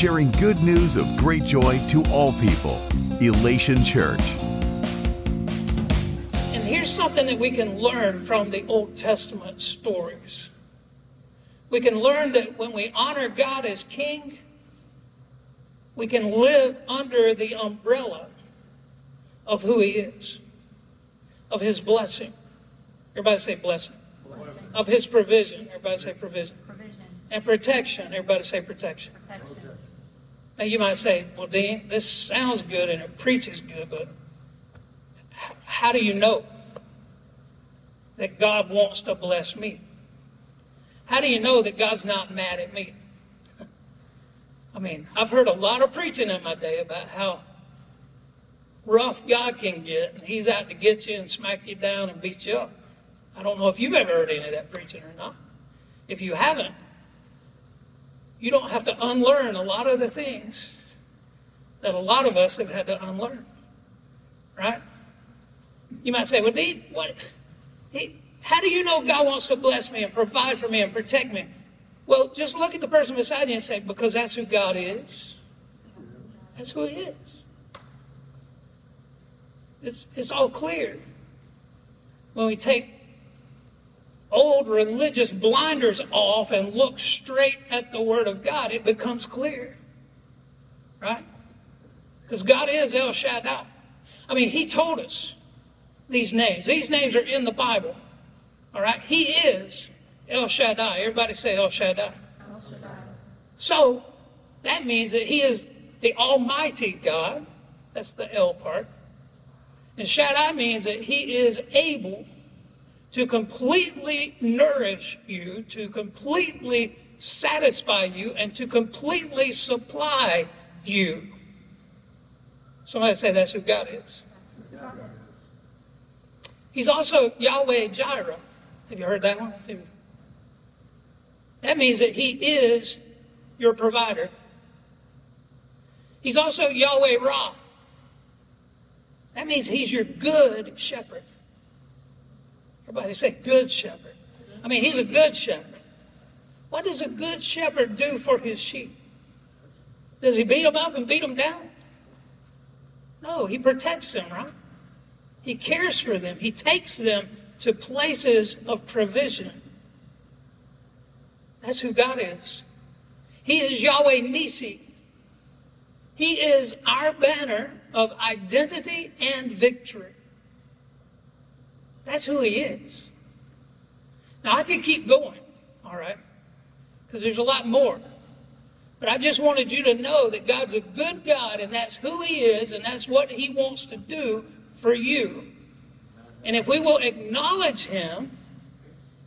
sharing good news of great joy to all people. Elation Church. And here's something that we can learn from the Old Testament stories. We can learn that when we honor God as King, we can live under the umbrella of who He is, of His blessing. Everybody say blessing. blessing. Of His provision. Everybody say provision. provision. And protection. Everybody say protection. protection. Now you might say, well, Dean, this sounds good and it preaches good, but how do you know that God wants to bless me? How do you know that God's not mad at me? I mean, I've heard a lot of preaching in my day about how rough God can get, and He's out to get you and smack you down and beat you up. I don't know if you've ever heard any of that preaching or not. If you haven't, you don't have to unlearn a lot of the things that a lot of us have had to unlearn. Right? You might say, well, Dean, what? He, how do you know God wants to bless me and provide for me and protect me? Well, just look at the person beside you and say, because that's who God is. That's who He is. It's, it's all clear. When we take old religious blinders off and look straight at the Word of God, it becomes clear. Right? Because God is El Shaddai. I mean, He told us these names. These names are in the Bible. All right? He is El Shaddai. Everybody say El Shaddai. El Shaddai. So, that means that He is the Almighty God. That's the El part. And Shaddai means that He is able to completely nourish you, to completely satisfy you, and to completely supply you. Somebody say that's who God is. He's also Yahweh Jireh. Have you heard that one? That means that He is your provider. He's also Yahweh Ra. That means He's your good shepherd. Everybody say, good shepherd. I mean, He's a good shepherd. What does a good shepherd do for his sheep? Does he beat them up and beat them down? No, he protects them, right? He cares for them. He takes them to places of provision. That's who God is. He is Yahweh Nisi. He is our banner of identity and victory. That's who He is. Now, I could keep going, all right, because there's a lot more. But I just wanted you to know that God's a good God, and that's who He is, and that's what He wants to do for you. And if we will acknowledge him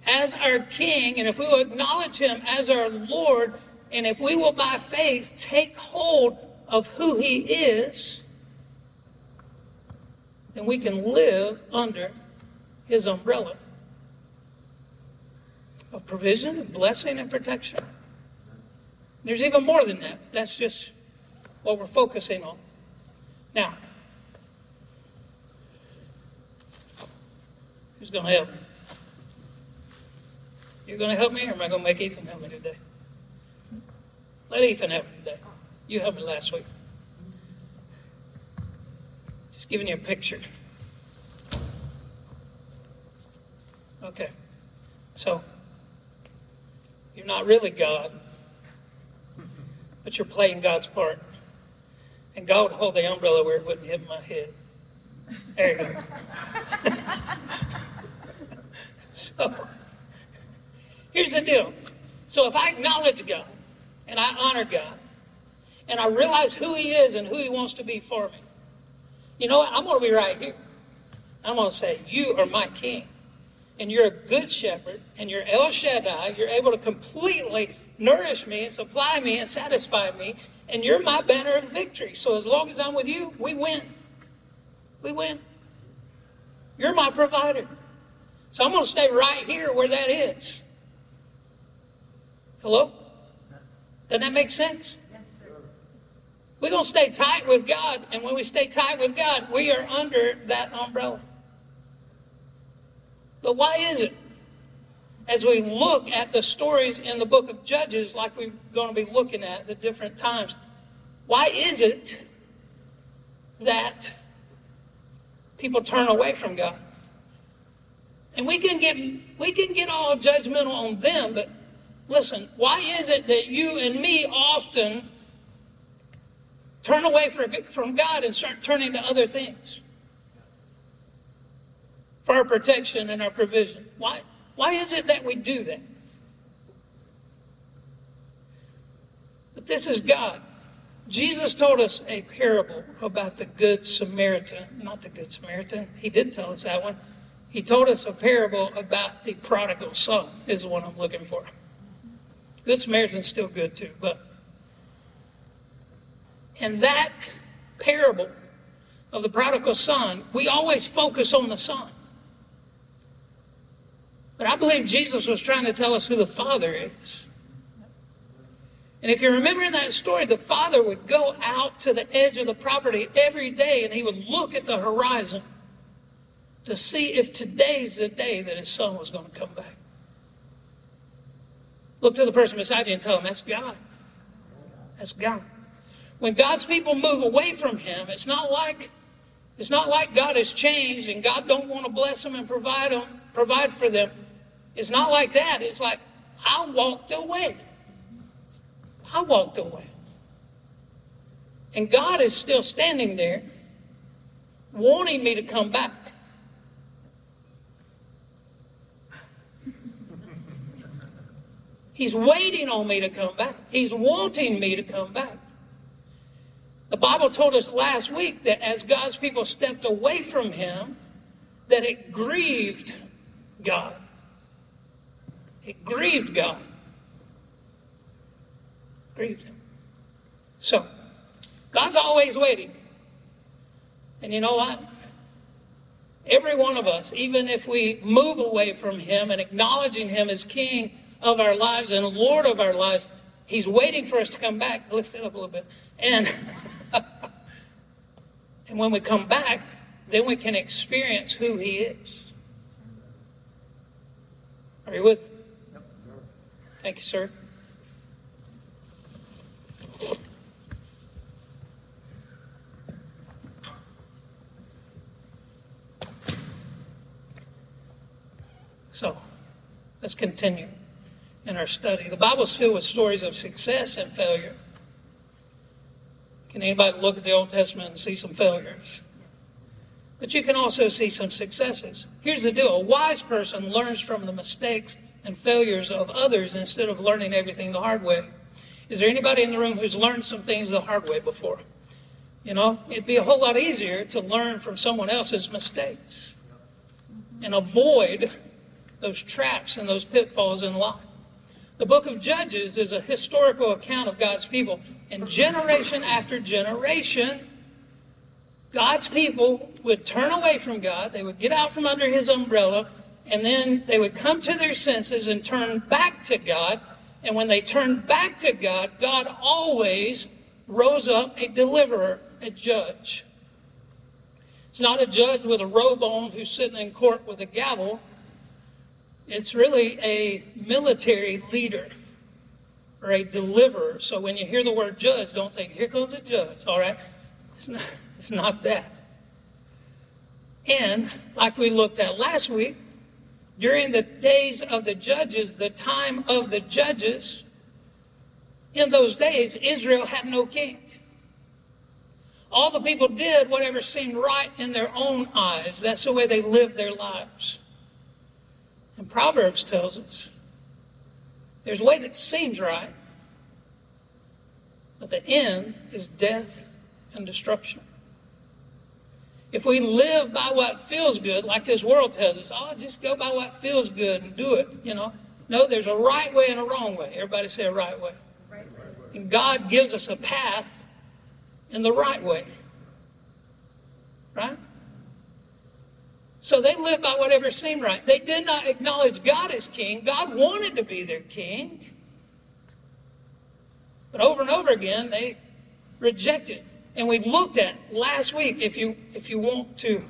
as our king, and if we will acknowledge him as our Lord, and if we will by faith take hold of who he is, then we can live under his umbrella of provision and blessing and protection. There's even more than that, but that's just what we're focusing on. Now, Who's going to help me? You're going to help me, or am I going to make Ethan help me today? Let Ethan help me today. You helped me last week. Just giving you a picture. Okay. So, you're not really God, but you're playing God's part. And God would hold the umbrella where it wouldn't hit my head. There you go. So here's the deal. So if I acknowledge God and I honor God and I realize who He is and who He wants to be for me, you know what? I'm going to be right here. I'm going to say, You are my king. And you're a good shepherd, and you're El Shaddai. You're able to completely nourish me and supply me and satisfy me, and you're my banner of victory. So as long as I'm with you, we win. We win. You're my provider. So I'm going to stay right here where that is. Hello? Doesn't that make sense? We're going to stay tight with God, and when we stay tight with God, we are under that umbrella. But why is it as we look at the stories in the book of Judges, like we're going to be looking at the different times, why is it that people turn away from God? And we can get we can get all judgmental on them, but listen, why is it that you and me often turn away from God and start turning to other things for our protection and our provision? Why? Why is it that we do that? But this is God. Jesus told us a parable about the Good Samaritan. Not the Good Samaritan. He did tell us that one. He told us a parable about the prodigal son, is the one I'm looking for. Good Samaritan's still good too, but. In that parable of the prodigal son, we always focus on the son. But I believe Jesus was trying to tell us who the Father is. And if you remember in that story, the father would go out to the edge of the property every day and he would look at the horizon to see if today's the day that his son was going to come back. Look to the person beside you and tell them, that's God. That's God. When God's people move away from him, it's not like it's not like God has changed and God don't want to bless them and provide them, provide for them. It's not like that. It's like I walked away. I walked away. And God is still standing there wanting me to come back. He's waiting on me to come back. He's wanting me to come back. The Bible told us last week that as God's people stepped away from him, that it grieved God. It grieved God. Grieved him. So, God's always waiting. And you know what? Every one of us, even if we move away from Him and acknowledging Him as King of our lives and Lord of our lives, He's waiting for us to come back. Lift it up a little bit. And, and when we come back, then we can experience who He is. Are you with me? Thank you, sir. So, let's continue in our study. The Bible's filled with stories of success and failure. Can anybody look at the Old Testament and see some failures? But you can also see some successes. Here's the deal a wise person learns from the mistakes and failures of others instead of learning everything the hard way. Is there anybody in the room who's learned some things the hard way before? You know, it'd be a whole lot easier to learn from someone else's mistakes and avoid those traps and those pitfalls in life. The book of Judges is a historical account of God's people. And generation after generation, God's people would turn away from God, they would get out from under his umbrella, and then they would come to their senses and turn back to God. And when they turned back to God, God always rose up a deliverer, a judge. It's not a judge with a robe on who's sitting in court with a gavel. It's really a military leader or a deliverer. So when you hear the word judge, don't think, here comes a judge, all right? It's not, it's not that. And like we looked at last week, during the days of the judges, the time of the judges, in those days, Israel had no king. All the people did whatever seemed right in their own eyes. That's the way they lived their lives. And Proverbs tells us there's a way that seems right, but the end is death and destruction. If we live by what feels good, like this world tells us, oh, just go by what feels good and do it, you know. No, there's a right way and a wrong way. Everybody say a right way. Right way. And God gives us a path in the right way. Right? So they lived by whatever seemed right. They did not acknowledge God as king. God wanted to be their king. But over and over again, they rejected. And we looked at last week, if you if you want to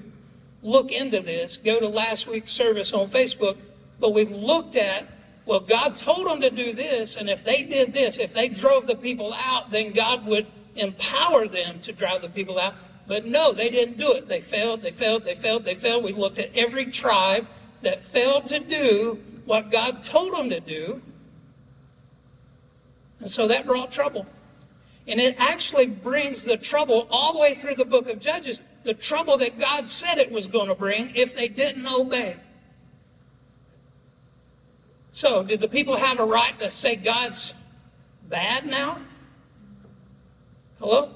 look into this, go to last week's service on Facebook. but we looked at, well, God told them to do this, and if they did this, if they drove the people out, then God would empower them to drive the people out. But no, they didn't do it. They failed, they failed, they failed, they failed. We looked at every tribe that failed to do what God told them to do. And so that brought trouble. And it actually brings the trouble all the way through the book of Judges, the trouble that God said it was going to bring if they didn't obey. So, did the people have a right to say God's bad now? Hello?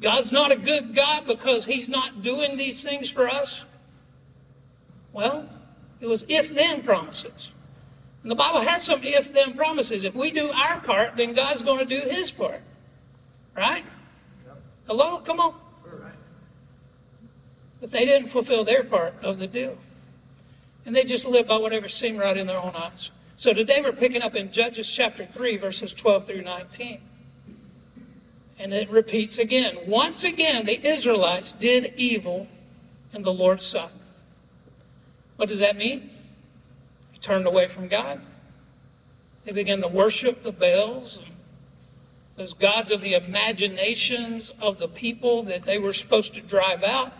God's not a good God because He's not doing these things for us? Well, it was if then promises. And the Bible has some if then promises. If we do our part, then God's going to do His part. Right? Hello? Come on. But they didn't fulfill their part of the deal. And they just lived by whatever seemed right in their own eyes. So today we're picking up in Judges chapter 3, verses 12 through 19. And it repeats again. Once again, the Israelites did evil in the Lord's sight. What does that mean? They turned away from God. They began to worship the Baals, those gods of the imaginations of the people that they were supposed to drive out.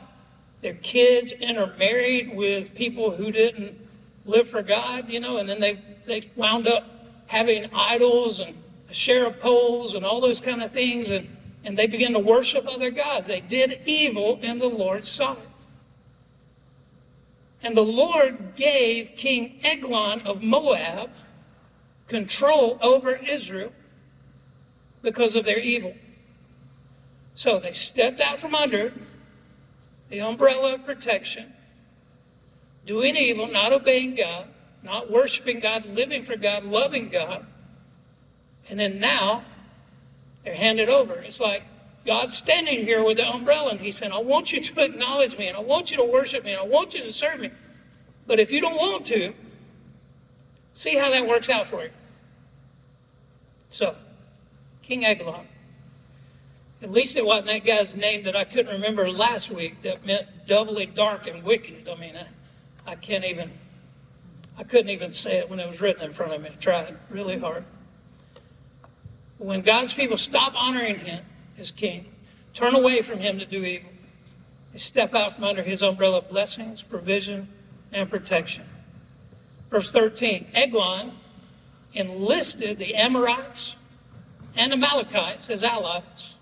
Their kids intermarried with people who didn't live for God, you know, and then they, they wound up having idols and Asherah poles and all those kind of things, and, and they began to worship other gods. They did evil in the Lord's sight. And the Lord gave King Eglon of Moab control over Israel because of their evil. So they stepped out from under the umbrella of protection, doing evil, not obeying God, not worshiping God, living for God, loving God. And then now they're handed over. It's like God's standing here with the umbrella and He's saying, I want you to acknowledge me and I want you to worship me and I want you to serve me. But if you don't want to, see how that works out for you. So, King Eglon. At least it wasn't that guy's name that I couldn't remember last week that meant doubly dark and wicked. I mean, I, I can't even, I couldn't even say it when it was written in front of me. I tried really hard. When God's people stop honoring him as king, turn away from him to do evil, they step out from under his umbrella of blessings, provision, and protection. Verse 13 Eglon enlisted the Ammonites and the Amalekites as allies.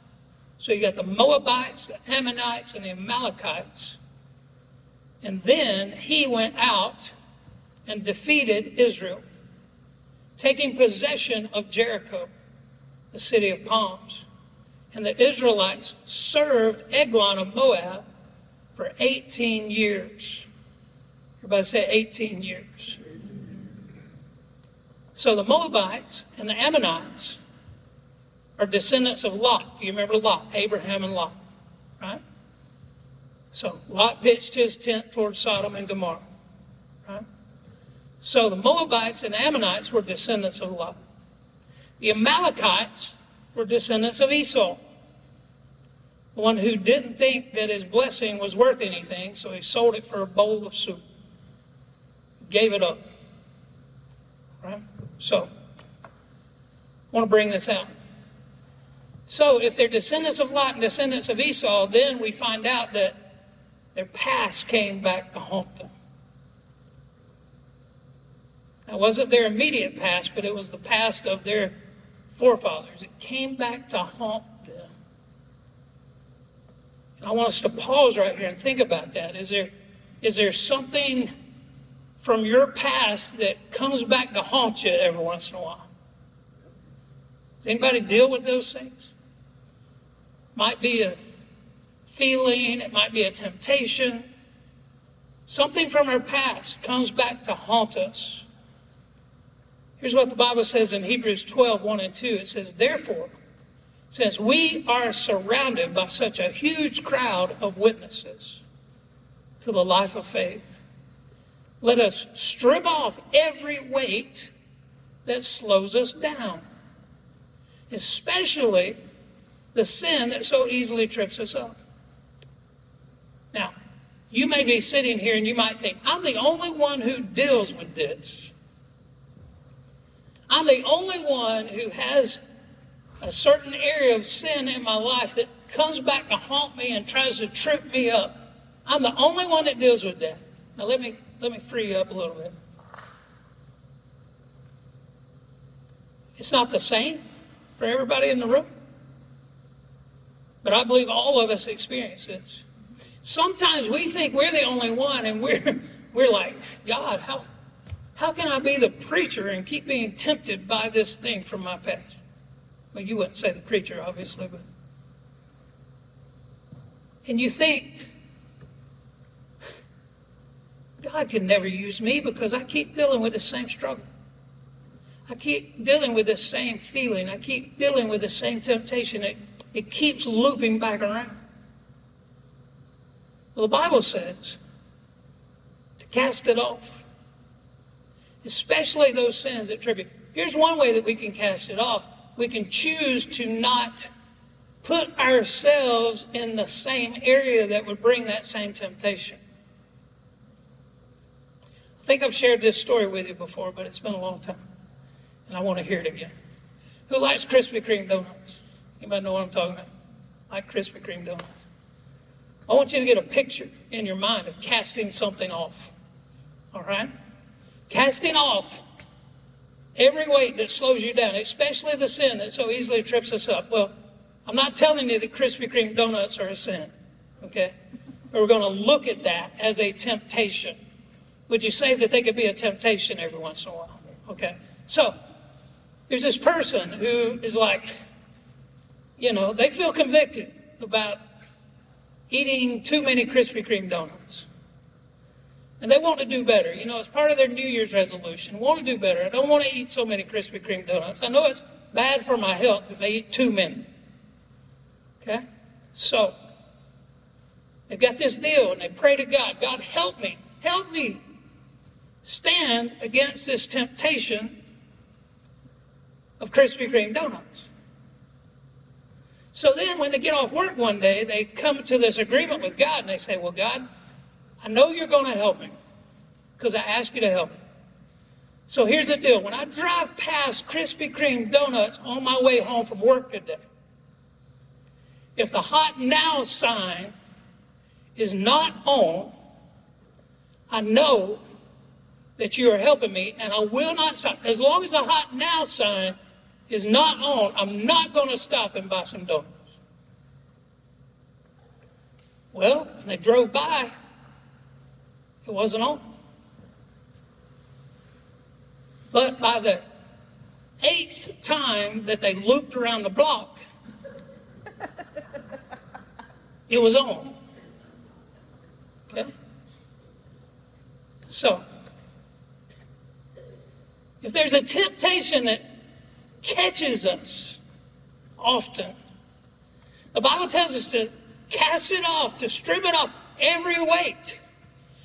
So you got the Moabites, the Ammonites, and the Amalekites. And then he went out and defeated Israel, taking possession of Jericho, the city of palms. And the Israelites served Eglon of Moab for 18 years. Everybody say 18 years. So the Moabites and the Ammonites are descendants of Lot. Do you remember Lot? Abraham and Lot, right? So Lot pitched his tent towards Sodom and Gomorrah, right? So the Moabites and Ammonites were descendants of Lot. The Amalekites were descendants of Esau, the one who didn't think that his blessing was worth anything, so he sold it for a bowl of soup, gave it up. Right? So, I want to bring this out. So, if they're descendants of Lot and descendants of Esau, then we find out that their past came back to haunt them. It wasn't their immediate past, but it was the past of their forefathers. It came back to haunt them. And I want us to pause right here and think about that. Is there, is there something from your past that comes back to haunt you every once in a while? Does anybody deal with those things? Might be a feeling, it might be a temptation. Something from our past comes back to haunt us. Here's what the Bible says in Hebrews 12 1 and 2. It says, Therefore, since we are surrounded by such a huge crowd of witnesses to the life of faith, let us strip off every weight that slows us down, especially the sin that so easily trips us up. Now, You may be sitting here and you might think, I'm the only one who deals with this. I'm the only one who has a certain area of sin in my life that comes back to haunt me and tries to trip me up. I'm the only one that deals with that. Now let me let me free you up a little bit. It's not the same for everybody in the room. But I believe all of us experience this. Sometimes we think we're the only one and we're we're like, God, how how can I be the preacher and keep being tempted by this thing from my past? Well, you wouldn't say the preacher, obviously, but and you think God can never use me because I keep dealing with the same struggle. I keep dealing with the same feeling. I keep dealing with the same temptation. It, it keeps looping back around. Well, the Bible says to cast it off, especially those sins that trip you. Here's one way that we can cast it off we can choose to not put ourselves in the same area that would bring that same temptation. I think I've shared this story with you before, but it's been a long time, and I want to hear it again. Who likes Krispy Kreme donuts? Anybody know what I'm talking about? Like Krispy Kreme donuts. I want you to get a picture in your mind of casting something off. All right? Casting off every weight that slows you down, especially the sin that so easily trips us up. Well, I'm not telling you that Krispy Kreme donuts are a sin, okay? But we're going to look at that as a temptation. Would you say that they could be a temptation every once in a while? Okay. So, there's this person who is like, you know, they feel convicted about eating too many Krispy Kreme donuts. And they want to do better. You know, it's part of their New Year's resolution. Want to do better. I don't want to eat so many Krispy Kreme donuts. I know it's bad for my health if I eat too many. Okay? So, they've got this deal and they pray to God God, help me. Help me stand against this temptation of Krispy Kreme donuts. So then, when they get off work one day, they come to this agreement with God and they say, Well, God, I know you're going to help me because I asked you to help me. So here's the deal when I drive past Krispy Kreme donuts on my way home from work today, if the hot now sign is not on, I know that you are helping me and I will not stop. As long as the hot now sign is not on, I'm not going to stop and buy some donuts. Well, when they drove by, it wasn't on. But by the eighth time that they looped around the block, it was on. Okay? So, if there's a temptation that catches us often. The Bible tells us to cast it off, to strip it off every weight.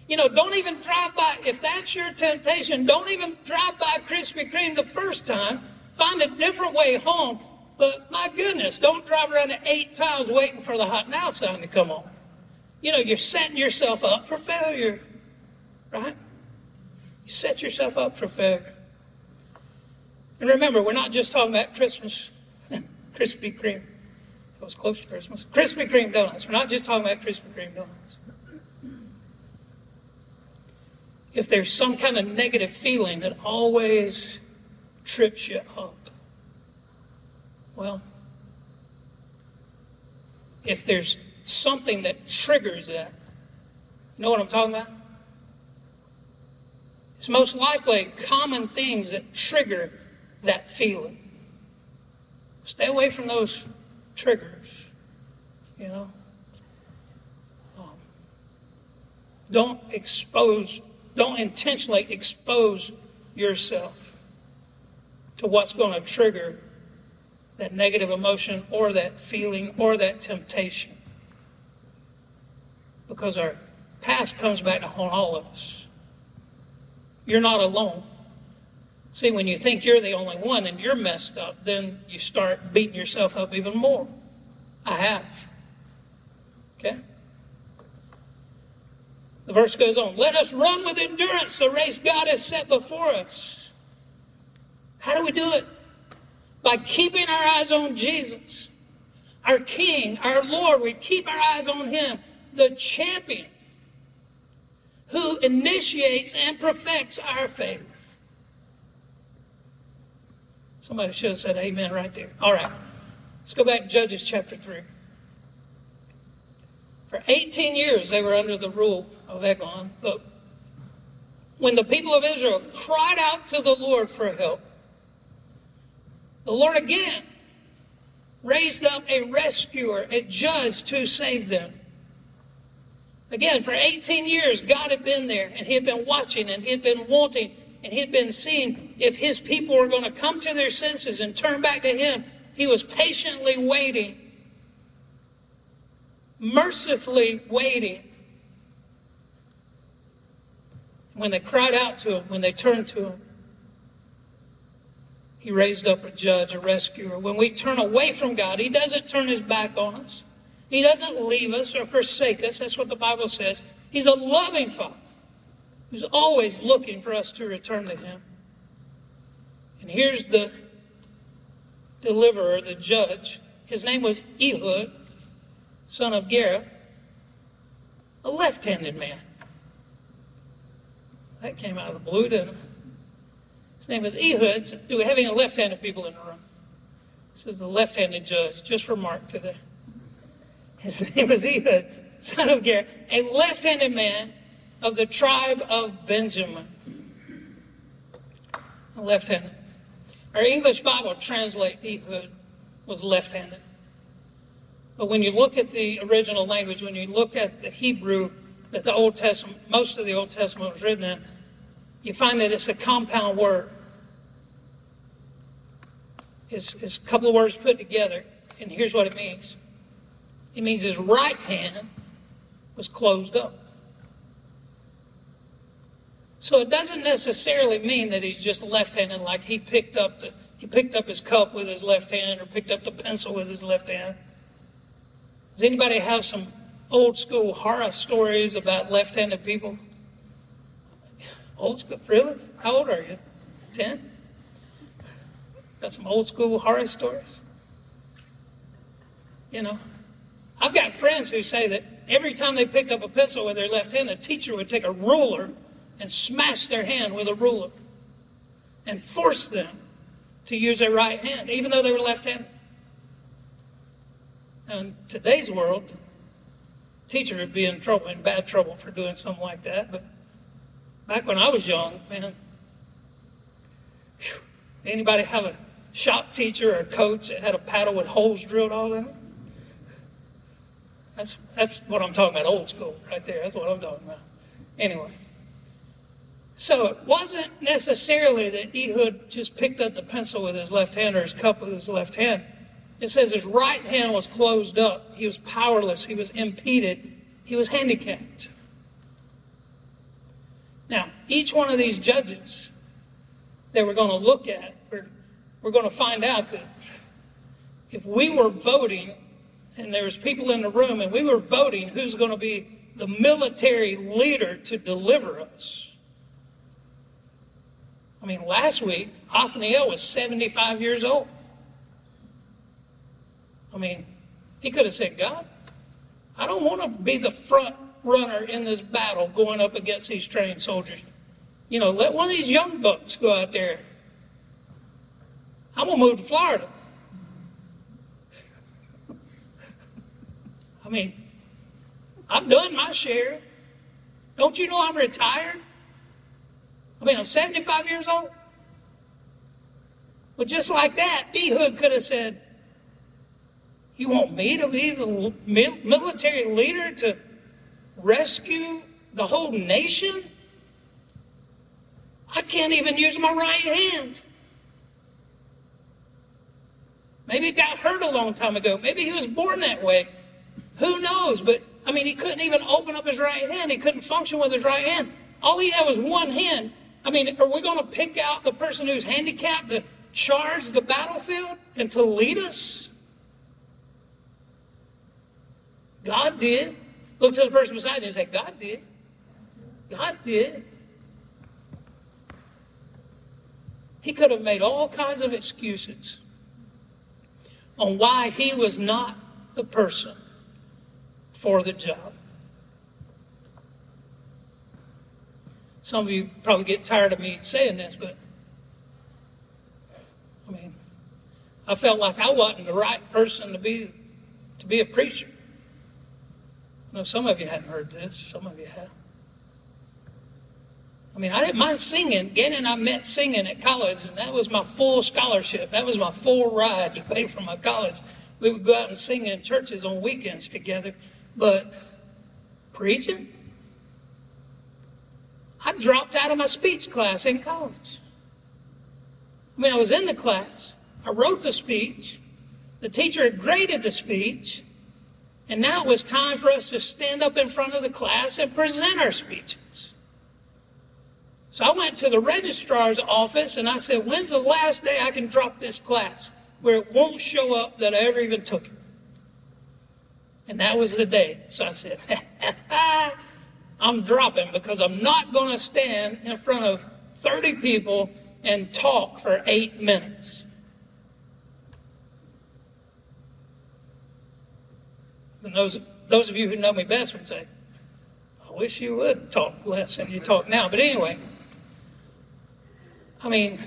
You know, don't even drive by, if that's your temptation, don't even drive by Krispy Kreme the first time. Find a different way home. But my goodness, don't drive around eight times waiting for the hot now sign to come on. You know, you're setting yourself up for failure, right? You set yourself up for failure. And remember, we're not just talking about Christmas, Krispy Kreme. It was close to Christmas. Krispy Kreme donuts. We're not just talking about Krispy Kreme donuts. If there's some kind of negative feeling that always trips you up, well, if there's something that triggers that, you know what I'm talking about? It's most likely common things that trigger that feeling. Stay away from those triggers, you know. Um, don't expose, don't intentionally expose yourself to what's going to trigger that negative emotion or that feeling or that temptation. Because our past comes back to haunt all of us. You're not alone. See, when you think you're the only one and you're messed up, then you start beating yourself up even more. I have. Okay? The verse goes on Let us run with endurance the race God has set before us. How do we do it? By keeping our eyes on Jesus, our King, our Lord. We keep our eyes on Him, the champion who initiates and perfects our faith. Somebody should have said amen right there. All right. Let's go back to Judges chapter 3. For 18 years they were under the rule of Eglon, but when the people of Israel cried out to the Lord for help, the Lord again raised up a rescuer, a judge to save them. Again, for 18 years, God had been there and He had been watching and He had been wanting and He had been seeing if His people were going to come to their senses and turn back to Him. He was patiently waiting, mercifully waiting. When they cried out to Him, when they turned to Him, He raised up a judge, a rescuer. When we turn away from God, He doesn't turn His back on us. He doesn't leave us or forsake us. That's what the Bible says. He's a loving Father who's always looking for us to return to Him. And here's the deliverer, the judge. His name was Ehud, son of Gera, a left handed man. That came out of the blue, didn't it? His name was Ehud. Do we have any left handed people in the room? This is the left handed judge, just for Mark today. His name was Ehud, son of Gera, a left handed man of the tribe of Benjamin. Left handed. Our English Bible translate Ehud was left handed. But when you look at the original language, when you look at the Hebrew that the Old Testament, most of the Old Testament was written in, you find that it's a compound word. It's, it's a couple of words put together, and here's what it means it means his right hand was closed up. So it doesn't necessarily mean that he's just left-handed, like he picked up the he picked up his cup with his left hand or picked up the pencil with his left hand. Does anybody have some old school horror stories about left-handed people? Old school, really? How old are you? Ten? Got some old school horror stories? You know, I've got friends who say that every time they picked up a pencil with their left hand, the teacher would take a ruler and smash their hand with a ruler and force them to use their right hand, even though they were left handed. In today's world, teacher would be in trouble, in bad trouble for doing something like that. But back when I was young, man, whew, anybody have a shop teacher or coach that had a paddle with holes drilled all in it? That's, that's what I'm talking about, old school, right there. That's what I'm talking about. Anyway. So it wasn't necessarily that Ehud just picked up the pencil with his left hand or his cup with his left hand. It says his right hand was closed up. He was powerless. He was impeded. He was handicapped. Now, each one of these judges that we're going to look at, we're, we're going to find out that if we were voting and there was people in the room, and we were voting who's going to be the military leader to deliver us. I mean, last week, Othniel was 75 years old. I mean, he could have said, God, I don't want to be the front runner in this battle going up against these trained soldiers. You know, let one of these young bucks go out there. I'm going to move to Florida. I mean, I've done my share. Don't you know I'm retired? I mean, I'm 75 years old. But just like that, Ehud could have said, You want me to be the military leader to rescue the whole nation? I can't even use my right hand. Maybe he got hurt a long time ago. Maybe he was born that way. Who knows? But I mean, he couldn't even open up his right hand. He couldn't function with his right hand. All he had was one hand. I mean, are we going to pick out the person who's handicapped to charge the battlefield and to lead us? God did. Look to the person beside you and say, God did. God did. He could have made all kinds of excuses on why he was not the person for the job. Some of you probably get tired of me saying this, but I mean, I felt like I wasn't the right person to be to be a preacher. No, some of you hadn't heard this. Some of you have. I mean, I didn't mind singing. Gannon and I met singing at college, and that was my full scholarship. That was my full ride to pay for my college. We would go out and sing in churches on weekends together. But preaching? I dropped out of my speech class in college. I mean, I was in the class. I wrote the speech. The teacher had graded the speech. And now it was time for us to stand up in front of the class and present our speeches. So I went to the registrar's office and I said, When's the last day I can drop this class where it won't show up that I ever even took it? And that was the day. So I said, I'm dropping because I'm not going to stand in front of 30 people and talk for eight minutes. And those, those of you who know me best would say, I wish you would talk less than you talk now. But anyway, I mean,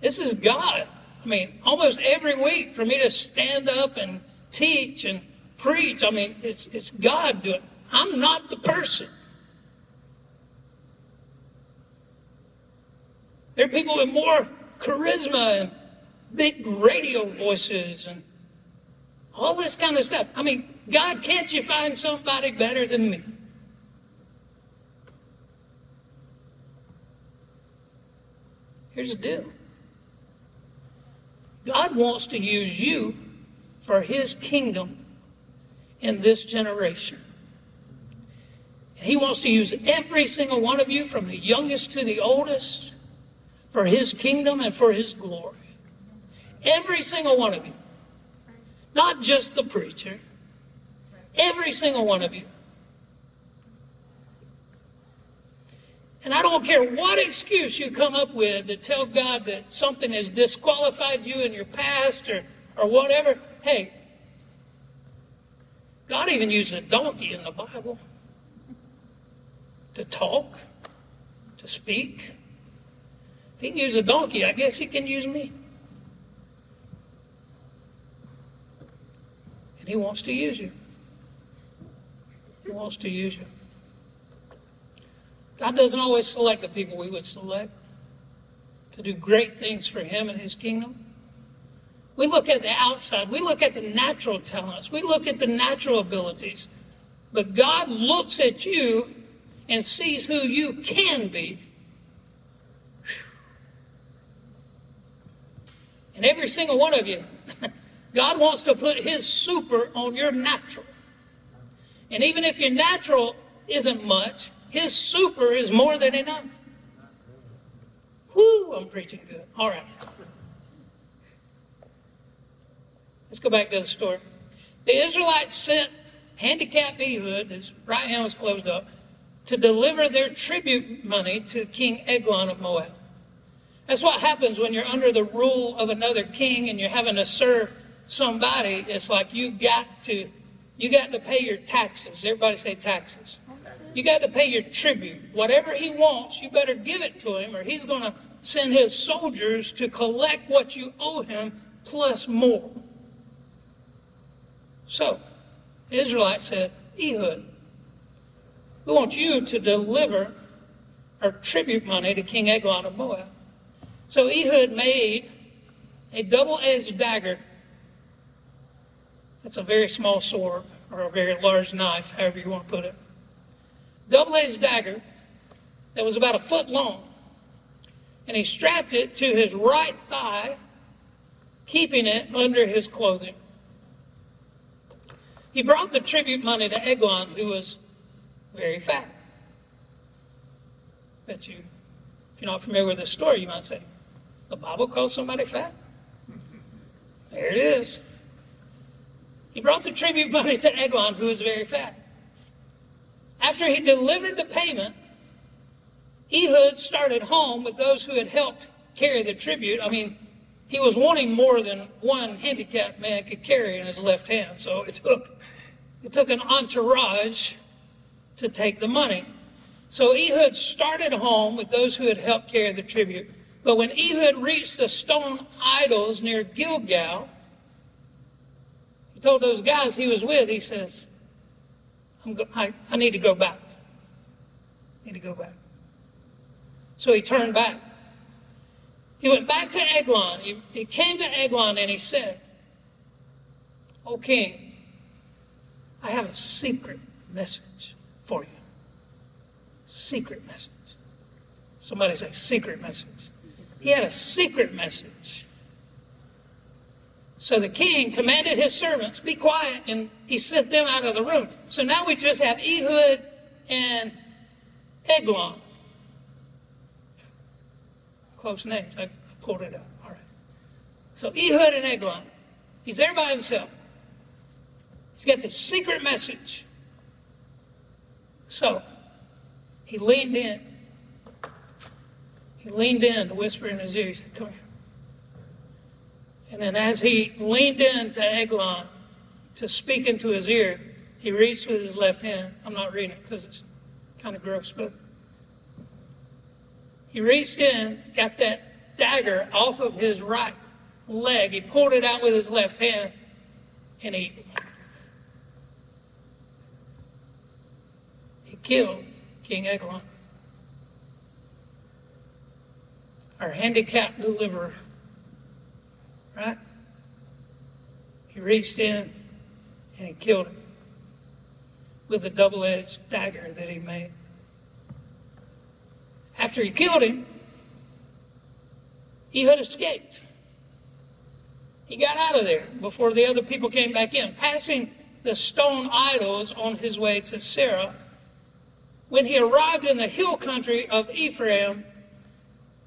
this is God. I mean, almost every week for me to stand up and teach and preach, I mean, it's, it's God doing. I'm not the person. There are people with more charisma and big radio voices and all this kind of stuff. I mean, God, can't you find somebody better than me? Here's the deal God wants to use you for his kingdom in this generation. He wants to use every single one of you, from the youngest to the oldest, for his kingdom and for his glory. Every single one of you. Not just the preacher, every single one of you. And I don't care what excuse you come up with to tell God that something has disqualified you in your past or, or whatever. Hey, God even used a donkey in the Bible to talk, to speak. If he can use a donkey, I guess he can use me. And He wants to use you. He wants to use you. God doesn't always select the people we would select to do great things for Him and His kingdom. We look at the outside, we look at the natural talents, we look at the natural abilities. But God looks at you and sees who you can be. And every single one of you God wants to put His super on your natural. And even if your natural isn't much, His super is more than enough. Whoo, I'm preaching good. All right. Let's go back to the story. The Israelites sent handicapped Ehud, his right hand was closed up, to deliver their tribute money to King Eglon of Moab. That's what happens when you're under the rule of another king and you're having to serve somebody, it's like you got to you got to pay your taxes. Everybody say taxes. You got to pay your tribute. Whatever he wants, you better give it to him, or he's going to send his soldiers to collect what you owe him plus more. So, the Israelites said, Ehud, we want you to deliver our tribute money to King Eglon of Moab. So Ehud made a double edged dagger That's a very small sword or a very large knife, however you want to put it. Double edged dagger that was about a foot long. And he strapped it to his right thigh, keeping it under his clothing. He brought the tribute money to Eglon, who was very fat. Bet you, if you're not familiar with this story, you might say, the Bible calls somebody fat? There it is. He brought the tribute money to Eglon, who was very fat. After he delivered the payment, Ehud started home with those who had helped carry the tribute. I mean, he was wanting more than one handicapped man could carry in his left hand, so it took it took an entourage to take the money. So Ehud started home with those who had helped carry the tribute. But when Ehud reached the stone idols near Gilgal, he told those guys he was with, he says, go- I, I need to go back. I need to go back. So he turned back. He went back to Eglon. He, he came to Eglon and he said, O king, I have a secret message for you. Secret message. Somebody say, secret message. He had a secret message. So the king commanded his servants, be quiet, and he sent them out of the room. So now we just have Ehud and Eglon. Close names. I, pulled it up. All right. So Ehud and Eglon. He's there by himself. He's got this secret message. So he leaned in. He leaned in to whisper in his ear. He said, Come here. And then as he leaned in to Eglon to speak into his ear, he reached with his left hand. I'm not reading it because it's kind of gross, but he reached in, got that dagger off of his right leg. He pulled it out with his left hand, and he he killed King Eglon, our handicapped deliverer. Right? He reached in and he killed him with a double edged dagger that he made. After he killed him, he had escaped. He got out of there before the other people came back in, passing the stone idols on his way to Seirah. When he arrived in the hill country of Ephraim,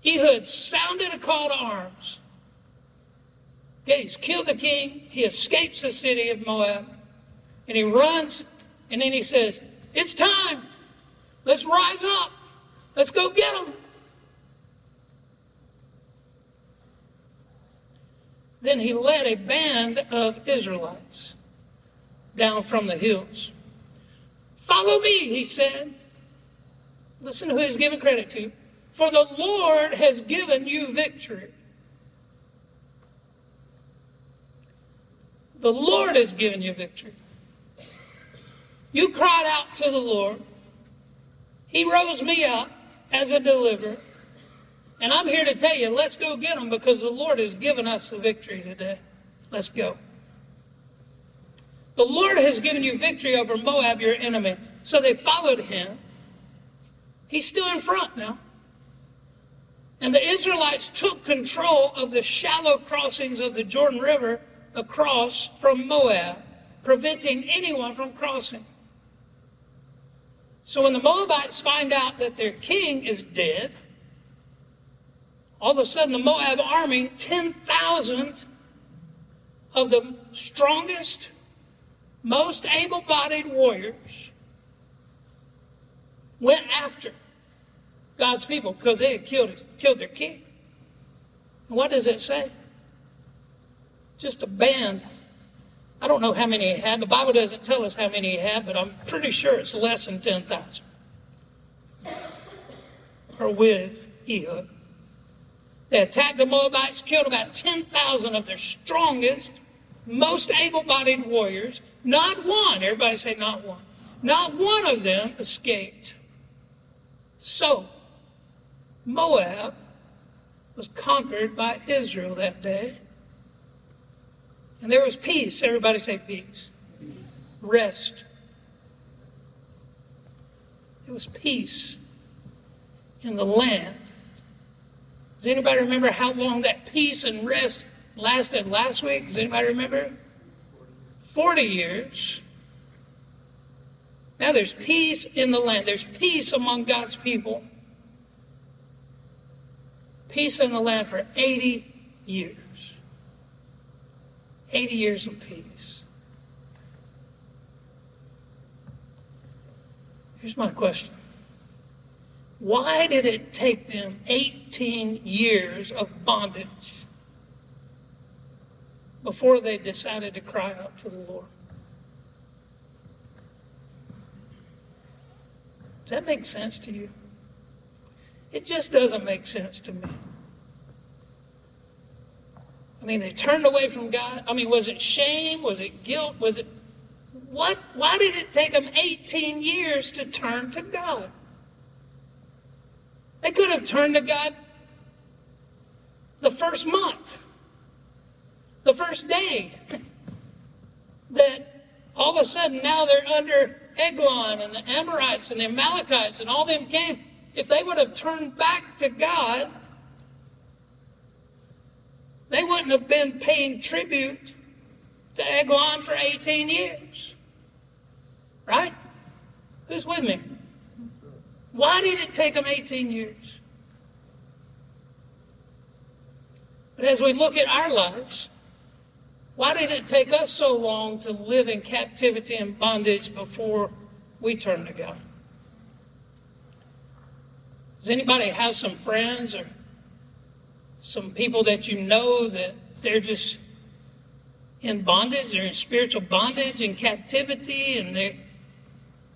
Ehud sounded a call to arms. Okay, he's killed the king, he escapes the city of Moab, and he runs, and then he says, It's time. Let's rise up. Let's go get them. Then he led a band of Israelites down from the hills. Follow me, he said. Listen to who he's giving credit to. For the Lord has given you victory. The Lord has given you victory. You cried out to the Lord. He rose me up as a deliverer. And I'm here to tell you, let's go get them because the Lord has given us the victory today. Let's go. The Lord has given you victory over Moab, your enemy. So they followed him. He's still in front now. And the Israelites took control of the shallow crossings of the Jordan River across from Moab, preventing anyone from crossing. So when the Moabites find out that their king is dead, all of a sudden the Moab army, 10,000 of the strongest, most able bodied warriors, went after God's people because they had killed, killed their king. And what does it say? Just a band. I don't know how many he had. The Bible doesn't tell us how many he had, but I'm pretty sure it's less than 10,000. Or with Ehud. They attacked the Moabites, killed about 10,000 of their strongest, most able bodied warriors. Not one, everybody say not one, not one of them escaped. So, Moab was conquered by Israel that day. And there was peace. Everybody say peace. peace. Rest. It was peace in the land. Does anybody remember how long that peace and rest lasted last week? Does anybody remember? 40 years. Now there's peace in the land. There's peace among God's people. Peace in the land for 80 years. 80 years of peace. Here's my question Why did it take them 18 years of bondage before they decided to cry out to the Lord? Does that make sense to you? It just doesn't make sense to me. I mean, they turned away from God. I mean, was it shame? Was it guilt? Was it what? Why did it take them 18 years to turn to God? They could have turned to God the first month, the first day. that all of a sudden now they're under Eglon and the Amorites and the Amalekites and all them came. If they would have turned back to God, they wouldn't have been paying tribute to Eglon for 18 years. Right? Who's with me? Why did it take them 18 years? But as we look at our lives, why did it take us so long to live in captivity and bondage before we turned to God? Does anybody have some friends or some people that you know that they're just in bondage, they're in spiritual bondage and captivity, and they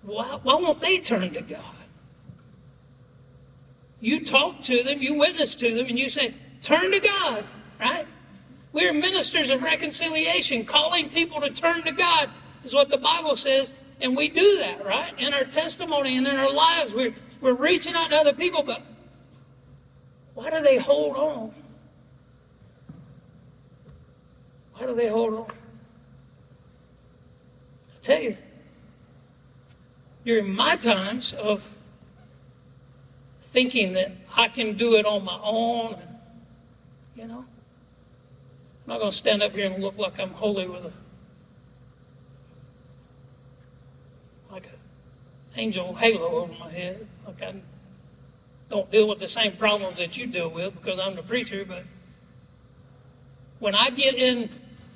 why, why won't they turn to God? You talk to them, you witness to them, and you say, turn to God, right? We're ministers of reconciliation, calling people to turn to God is what the Bible says, and we do that, right? In our testimony and in our lives, we're, we're reaching out to other people, but why do they hold on? Why do they hold on? I tell you, during my times of thinking that I can do it on my own, you know, I'm not going to stand up here and look like I'm holy with a like an angel halo over my head. Like I don't deal with the same problems that you deal with because I'm the preacher, but when I get in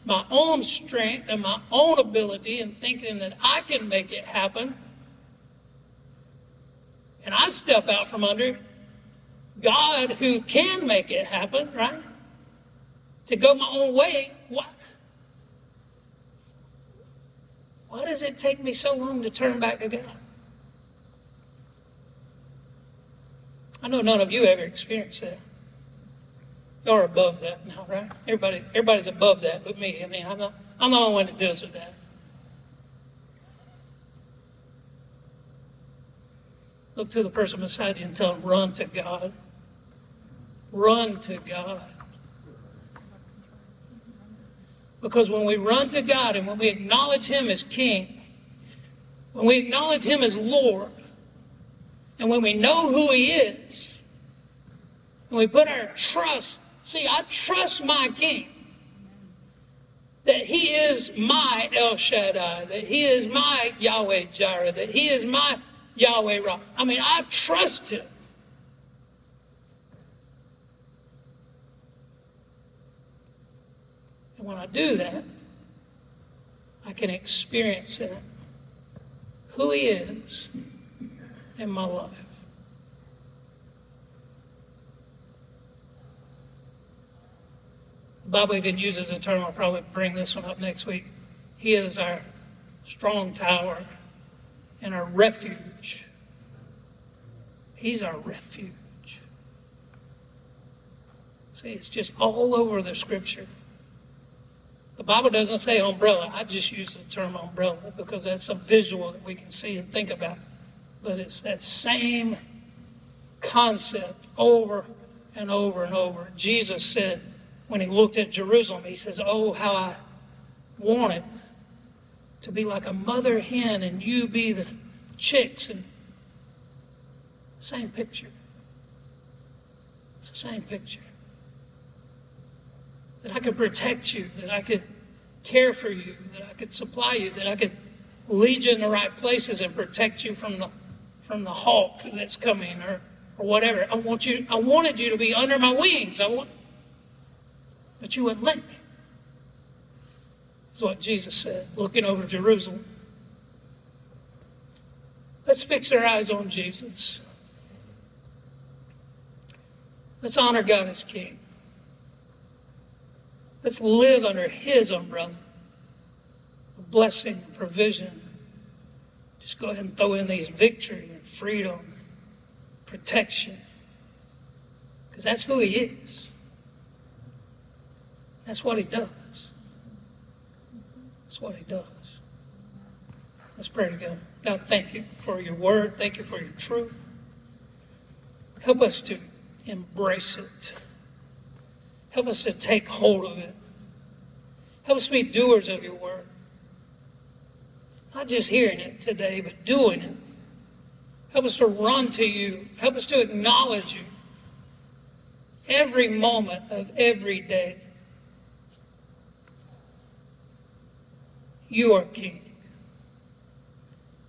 my own strength and my own ability and thinking that I can make it happen, and I step out from under God who can make it happen, right? To go my own way, why, why does it take me so long to turn back to God? I know none of you ever experienced that. Are above that now, right? Everybody, everybody's above that but me. I mean, I'm, not, I'm the only one that deals with that. Look to the person beside you and tell them, run to God. Run to God. Because when we run to God and when we acknowledge Him as King, when we acknowledge Him as Lord, and when we know who He is, and we put our trust, see, I trust my King that He is my El Shaddai, that He is my Yahweh Jireh, that He is my Yahweh Ra. I mean, I trust him. When I do that, I can experience it, who he is in my life. The Bible even uses a term, I'll probably bring this one up next week. He is our strong tower and our refuge. He's our refuge. See, it's just all over the scripture. The Bible doesn't say umbrella. I just use the term umbrella because that's a visual that we can see and think about. But it's that same concept over and over and over. Jesus said when he looked at Jerusalem, he says, Oh, how I want it to be like a mother hen and you be the chicks and same picture. It's the same picture. That I could protect you, that I could care for you, that I could supply you, that I could lead you in the right places and protect you from the from the hawk that's coming or, or whatever. I want you I wanted you to be under my wings. I want but you wouldn't let me. That's what Jesus said, looking over Jerusalem. Let's fix our eyes on Jesus. Let's honor God as King. Let's live under His umbrella. Blessing, provision. Just go ahead and throw in these victory and freedom, and protection. Because that's who He is. That's what He does. That's what He does. Let's pray together. God, thank you for your word. Thank you for your truth. Help us to embrace it. Help us to take hold of it. Help us be doers of your word. Not just hearing it today, but doing it. Help us to run to you. Help us to acknowledge you every moment of every day. You are King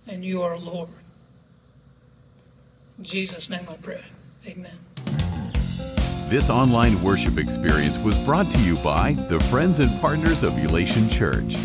and you are Lord. In Jesus' name I pray. Amen. This online worship experience was brought to you by the friends and partners of Elation Church.